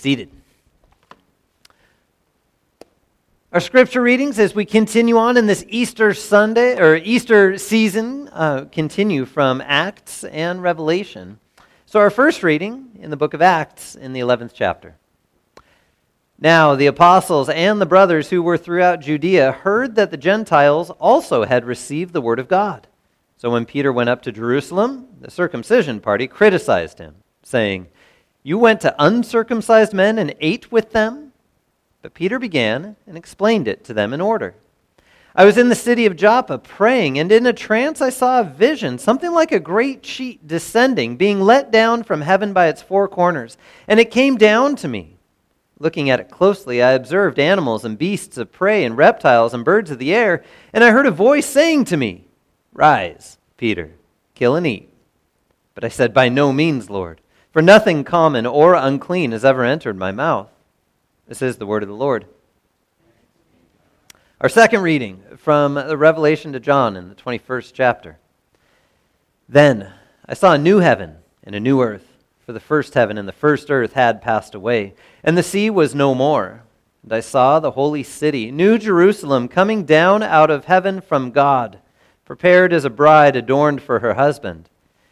Seated. Our scripture readings as we continue on in this Easter Sunday or Easter season uh, continue from Acts and Revelation. So, our first reading in the book of Acts in the 11th chapter. Now, the apostles and the brothers who were throughout Judea heard that the Gentiles also had received the word of God. So, when Peter went up to Jerusalem, the circumcision party criticized him, saying, you went to uncircumcised men and ate with them? But Peter began and explained it to them in order. I was in the city of Joppa praying, and in a trance I saw a vision, something like a great sheet descending, being let down from heaven by its four corners. And it came down to me. Looking at it closely, I observed animals and beasts of prey and reptiles and birds of the air, and I heard a voice saying to me, Rise, Peter, kill and eat. But I said, By no means, Lord. For nothing common or unclean has ever entered my mouth. This is the word of the Lord. Our second reading from the Revelation to John in the 21st chapter. Then I saw a new heaven and a new earth, for the first heaven and the first earth had passed away, and the sea was no more. And I saw the holy city, New Jerusalem, coming down out of heaven from God, prepared as a bride adorned for her husband.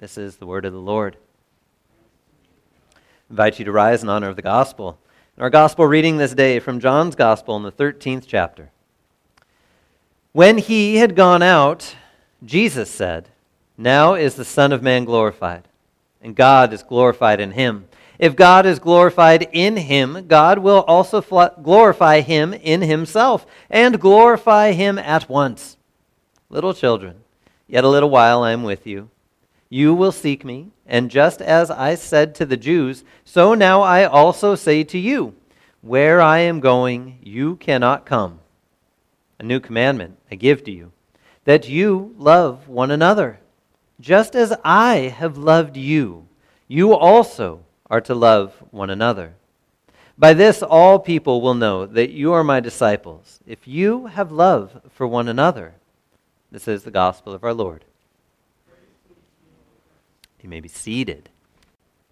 This is the word of the Lord. I invite you to rise in honor of the gospel. our gospel reading this day from John's gospel in the 13th chapter. When he had gone out, Jesus said, Now is the Son of Man glorified, and God is glorified in him. If God is glorified in him, God will also glorify him in himself, and glorify him at once. Little children, yet a little while I am with you. You will seek me, and just as I said to the Jews, so now I also say to you, Where I am going, you cannot come. A new commandment I give to you, that you love one another. Just as I have loved you, you also are to love one another. By this, all people will know that you are my disciples, if you have love for one another. This is the gospel of our Lord. You may be seated.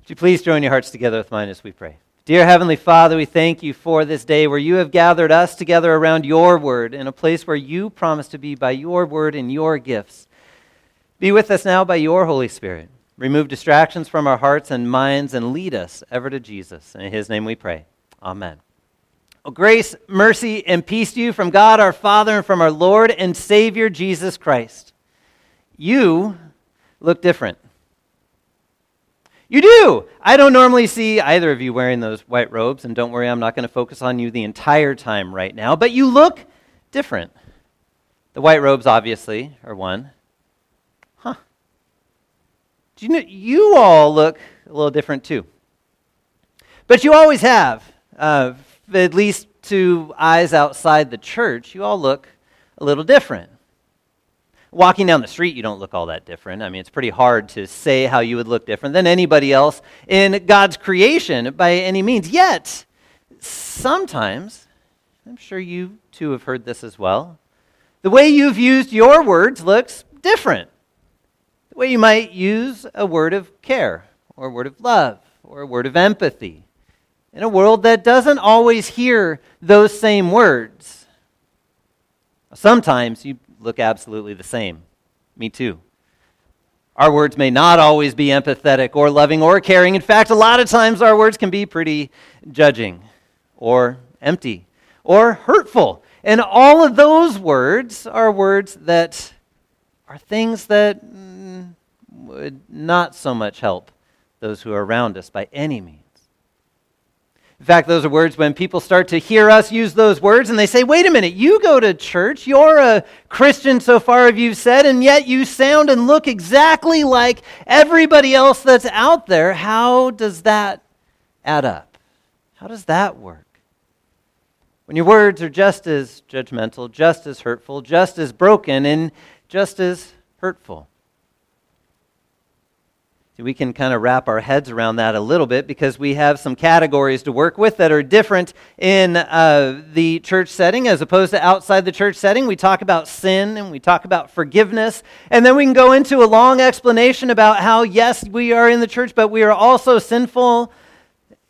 Would you please join your hearts together with mine as we pray? Dear Heavenly Father, we thank you for this day where you have gathered us together around your word in a place where you promise to be by your word and your gifts. Be with us now by your Holy Spirit. Remove distractions from our hearts and minds and lead us ever to Jesus. In his name we pray. Amen. Well, grace, mercy, and peace to you from God our Father and from our Lord and Savior Jesus Christ. You look different. You do. I don't normally see either of you wearing those white robes, and don't worry, I'm not going to focus on you the entire time right now, but you look different. The white robes, obviously, are one. Huh. Do you know, you all look a little different too. But you always have, uh, at least to eyes outside the church, you all look a little different. Walking down the street, you don't look all that different. I mean, it's pretty hard to say how you would look different than anybody else in God's creation by any means. Yet, sometimes, I'm sure you too have heard this as well, the way you've used your words looks different. The way you might use a word of care, or a word of love, or a word of empathy in a world that doesn't always hear those same words. Sometimes you look absolutely the same. Me too. Our words may not always be empathetic or loving or caring. In fact, a lot of times our words can be pretty judging or empty or hurtful. And all of those words are words that are things that mm, would not so much help those who are around us by any means. In fact, those are words when people start to hear us use those words and they say, wait a minute, you go to church, you're a Christian so far, as you've said, and yet you sound and look exactly like everybody else that's out there. How does that add up? How does that work? When your words are just as judgmental, just as hurtful, just as broken, and just as hurtful. We can kind of wrap our heads around that a little bit because we have some categories to work with that are different in uh, the church setting as opposed to outside the church setting. We talk about sin and we talk about forgiveness. And then we can go into a long explanation about how, yes, we are in the church, but we are also sinful,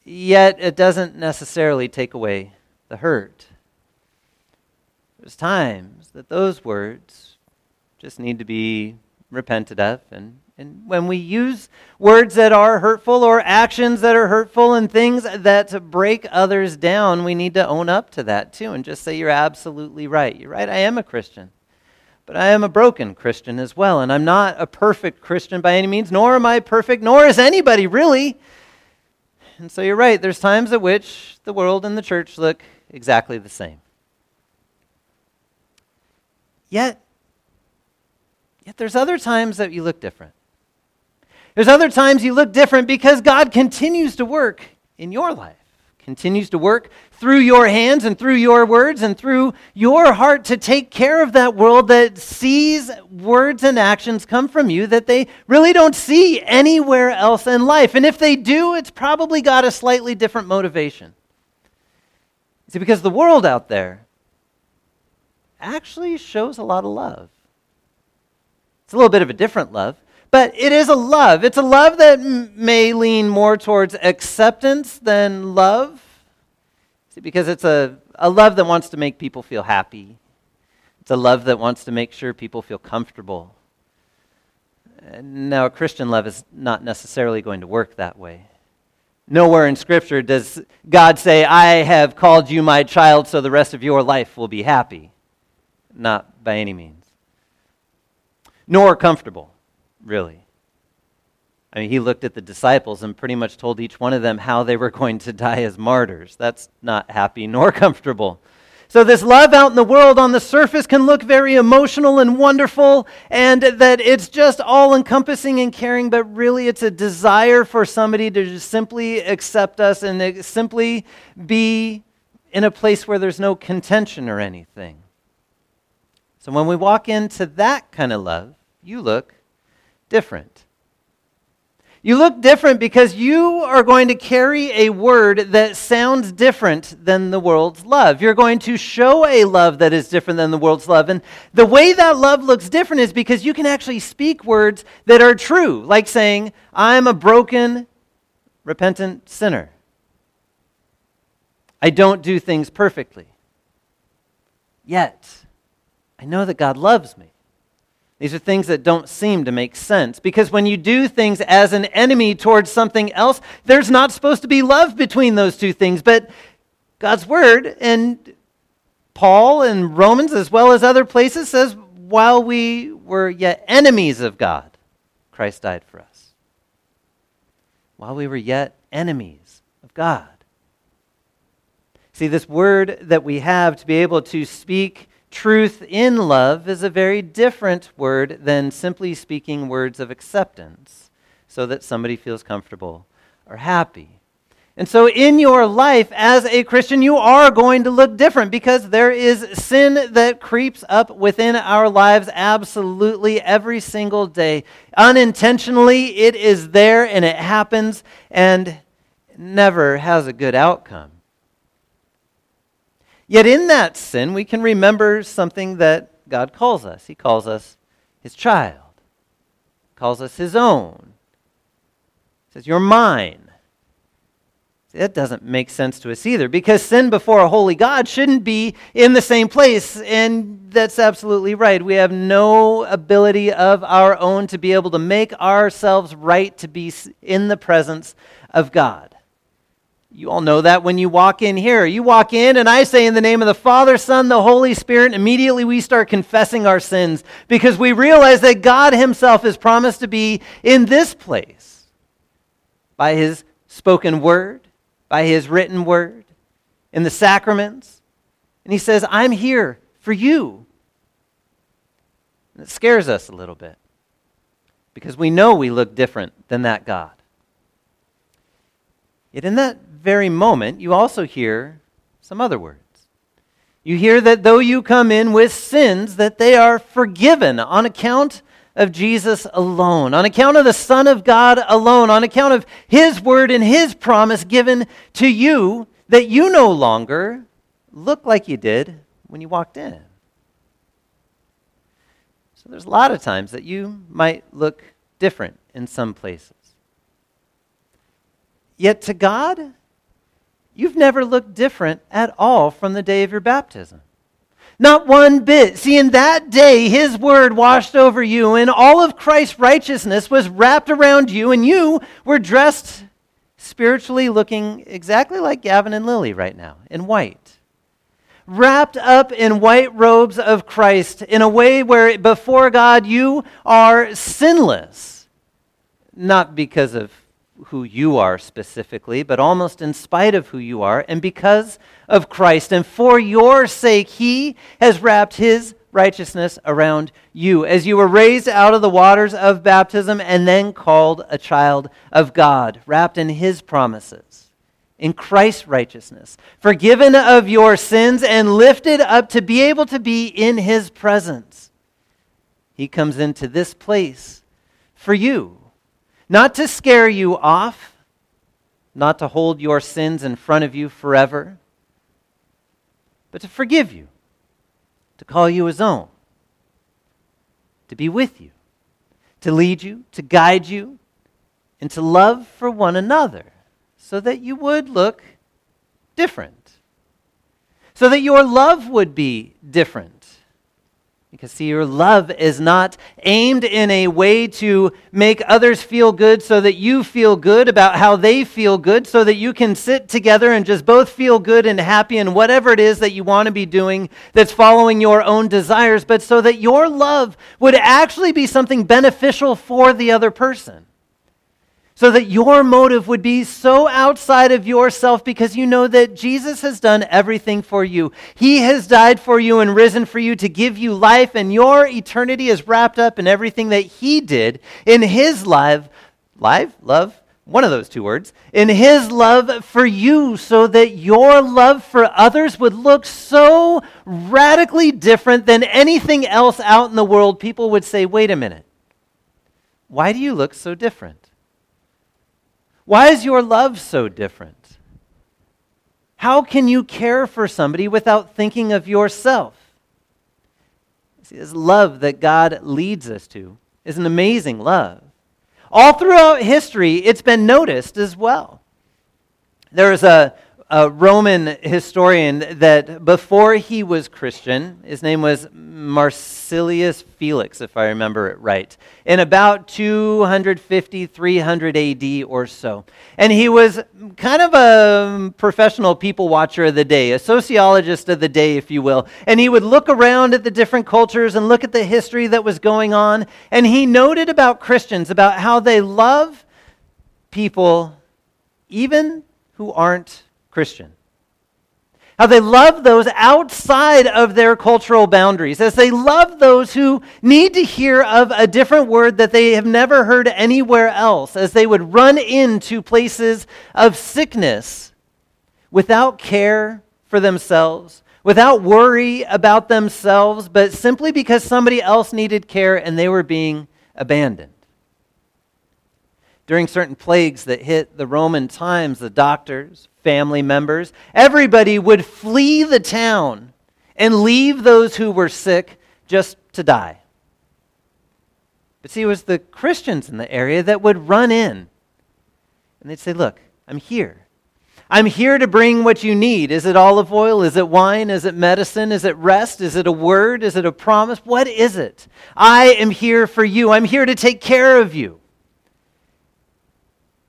yet it doesn't necessarily take away the hurt. There's times that those words just need to be repented of and and when we use words that are hurtful or actions that are hurtful and things that break others down, we need to own up to that too and just say, You're absolutely right. You're right, I am a Christian. But I am a broken Christian as well. And I'm not a perfect Christian by any means, nor am I perfect, nor is anybody really. And so you're right, there's times at which the world and the church look exactly the same. Yet, yet there's other times that you look different. There's other times you look different because God continues to work in your life, continues to work through your hands and through your words and through your heart to take care of that world that sees words and actions come from you that they really don't see anywhere else in life. And if they do, it's probably got a slightly different motivation. See, because the world out there actually shows a lot of love. It's a little bit of a different love. But it is a love. It's a love that m- may lean more towards acceptance than love. See, because it's a, a love that wants to make people feel happy. It's a love that wants to make sure people feel comfortable. Now, a Christian love is not necessarily going to work that way. Nowhere in Scripture does God say, I have called you my child so the rest of your life will be happy. Not by any means. Nor comfortable really. I mean, he looked at the disciples and pretty much told each one of them how they were going to die as martyrs. That's not happy nor comfortable. So, this love out in the world on the surface can look very emotional and wonderful, and that it's just all encompassing and caring, but really it's a desire for somebody to just simply accept us and simply be in a place where there's no contention or anything. So, when we walk into that kind of love, you look different. You look different because you are going to carry a word that sounds different than the world's love. You're going to show a love that is different than the world's love. And the way that love looks different is because you can actually speak words that are true, like saying, I'm a broken, repentant sinner. I don't do things perfectly. Yet, I know that God loves me. These are things that don't seem to make sense. Because when you do things as an enemy towards something else, there's not supposed to be love between those two things. But God's Word and Paul and Romans, as well as other places, says, while we were yet enemies of God, Christ died for us. While we were yet enemies of God. See, this word that we have to be able to speak truth in love is a very different word than simply speaking words of acceptance so that somebody feels comfortable or happy. And so, in your life as a Christian, you are going to look different because there is sin that creeps up within our lives absolutely every single day. Unintentionally, it is there and it happens and never has a good outcome. Yet in that sin, we can remember something that God calls us. He calls us his child, calls us his own. He says, You're mine. That doesn't make sense to us either because sin before a holy God shouldn't be in the same place. And that's absolutely right. We have no ability of our own to be able to make ourselves right to be in the presence of God. You all know that when you walk in here. You walk in, and I say, In the name of the Father, Son, the Holy Spirit, immediately we start confessing our sins because we realize that God Himself has promised to be in this place by His spoken word, by His written word, in the sacraments. And He says, I'm here for you. And it scares us a little bit because we know we look different than that God. Yet in that very moment, you also hear some other words. You hear that though you come in with sins, that they are forgiven on account of Jesus alone, on account of the Son of God alone, on account of His word and His promise given to you, that you no longer look like you did when you walked in. So there's a lot of times that you might look different in some places. Yet to God, you've never looked different at all from the day of your baptism. Not one bit. See, in that day, His word washed over you, and all of Christ's righteousness was wrapped around you, and you were dressed spiritually looking exactly like Gavin and Lily right now, in white. Wrapped up in white robes of Christ in a way where before God you are sinless. Not because of who you are specifically, but almost in spite of who you are, and because of Christ. And for your sake, He has wrapped His righteousness around you as you were raised out of the waters of baptism and then called a child of God, wrapped in His promises, in Christ's righteousness, forgiven of your sins and lifted up to be able to be in His presence. He comes into this place for you not to scare you off, not to hold your sins in front of you forever, but to forgive you, to call you his own, to be with you, to lead you, to guide you, and to love for one another so that you would look different, so that your love would be different because, see, your love is not aimed in a way to make others feel good so that you feel good about how they feel good, so that you can sit together and just both feel good and happy and whatever it is that you want to be doing that's following your own desires, but so that your love would actually be something beneficial for the other person so that your motive would be so outside of yourself because you know that Jesus has done everything for you. He has died for you and risen for you to give you life, and your eternity is wrapped up in everything that He did in His life, life, love, one of those two words, in His love for you, so that your love for others would look so radically different than anything else out in the world. People would say, wait a minute, why do you look so different? Why is your love so different? How can you care for somebody without thinking of yourself? See, this love that God leads us to is an amazing love. All throughout history, it's been noticed as well. There is a, a Roman historian that before he was Christian, his name was Marsilius Felix, if I remember it right, in about 250, 300 AD or so. And he was kind of a professional people watcher of the day, a sociologist of the day, if you will. And he would look around at the different cultures and look at the history that was going on. And he noted about Christians, about how they love people even who aren't Christian. How they love those outside of their cultural boundaries, as they love those who need to hear of a different word that they have never heard anywhere else, as they would run into places of sickness without care for themselves, without worry about themselves, but simply because somebody else needed care and they were being abandoned during certain plagues that hit the Roman times, the doctors, family members, everybody would flee the town and leave those who were sick just to die. But see, it was the Christians in the area that would run in and they'd say, Look, I'm here. I'm here to bring what you need. Is it olive oil? Is it wine? Is it medicine? Is it rest? Is it a word? Is it a promise? What is it? I am here for you. I'm here to take care of you.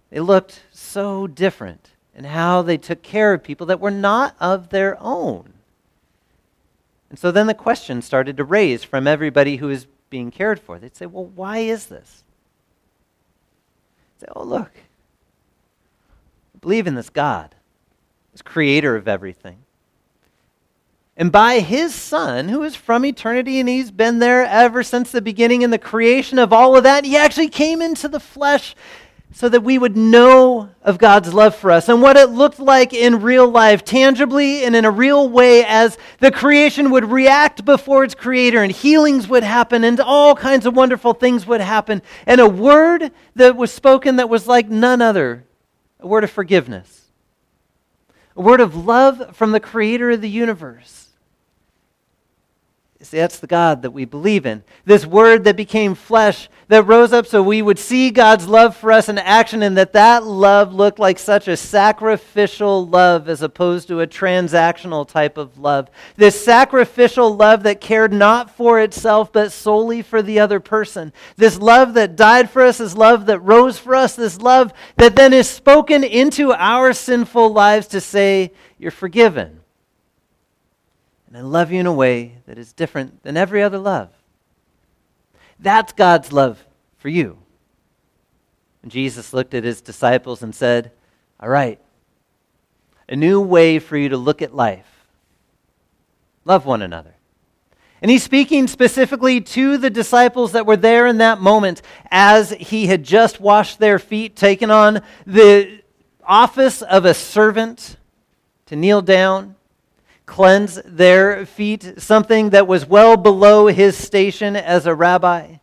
They looked so different and how they took care of people that were not of their own. And so then the question started to raise from everybody who was being cared for. They'd say, Well, why is this? They'd say, Oh, look, I believe in this God, this creator of everything. And by his Son, who is from eternity and he's been there ever since the beginning and the creation of all of that, he actually came into the flesh so that we would know of God's love for us and what it looked like in real life, tangibly and in a real way, as the creation would react before its creator and healings would happen and all kinds of wonderful things would happen. And a word that was spoken that was like none other a word of forgiveness, a word of love from the creator of the universe. See, that's the God that we believe in. This word that became flesh, that rose up so we would see God's love for us in action, and that that love looked like such a sacrificial love as opposed to a transactional type of love. This sacrificial love that cared not for itself, but solely for the other person. This love that died for us, this love that rose for us, this love that then is spoken into our sinful lives to say, You're forgiven and I love you in a way that is different than every other love. That's God's love for you. And Jesus looked at his disciples and said, All right, a new way for you to look at life. Love one another. And he's speaking specifically to the disciples that were there in that moment as he had just washed their feet, taken on the office of a servant to kneel down cleanse their feet, something that was well below his station as a rabbi,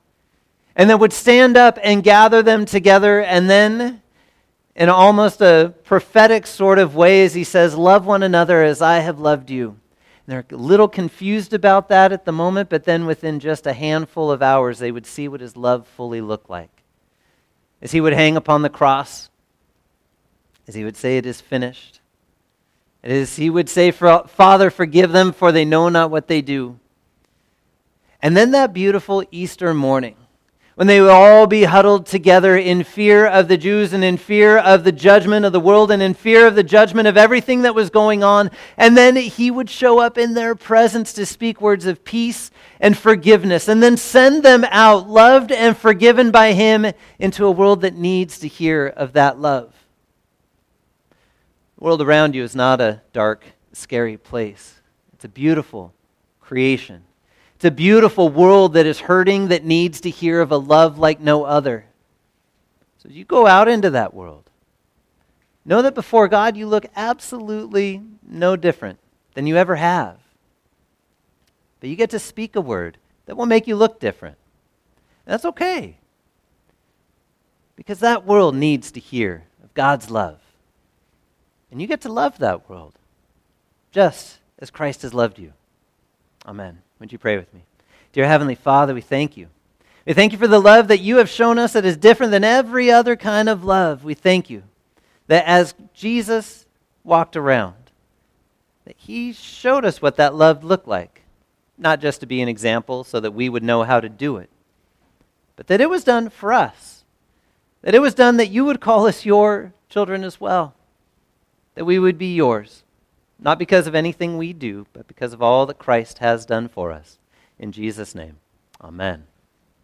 and that would stand up and gather them together, and then, in almost a prophetic sort of way, as he says, Love one another as I have loved you. And they're a little confused about that at the moment, but then within just a handful of hours, they would see what his love fully looked like. As he would hang upon the cross, as he would say, It is finished it is, he would say, Father, forgive them, for they know not what they do. And then that beautiful Easter morning, when they would all be huddled together in fear of the Jews and in fear of the judgment of the world and in fear of the judgment of everything that was going on. And then he would show up in their presence to speak words of peace and forgiveness and then send them out, loved and forgiven by him, into a world that needs to hear of that love. The world around you is not a dark, scary place. It's a beautiful creation. It's a beautiful world that is hurting, that needs to hear of a love like no other. So you go out into that world. Know that before God, you look absolutely no different than you ever have. But you get to speak a word that will make you look different. And that's okay. Because that world needs to hear of God's love. And you get to love that world just as Christ has loved you. Amen. Would you pray with me? Dear Heavenly Father, we thank you. We thank you for the love that you have shown us that is different than every other kind of love. We thank you that as Jesus walked around, that he showed us what that love looked like. Not just to be an example so that we would know how to do it, but that it was done for us. That it was done that you would call us your children as well that we would be yours, not because of anything we do, but because of all that Christ has done for us. In Jesus' name, amen.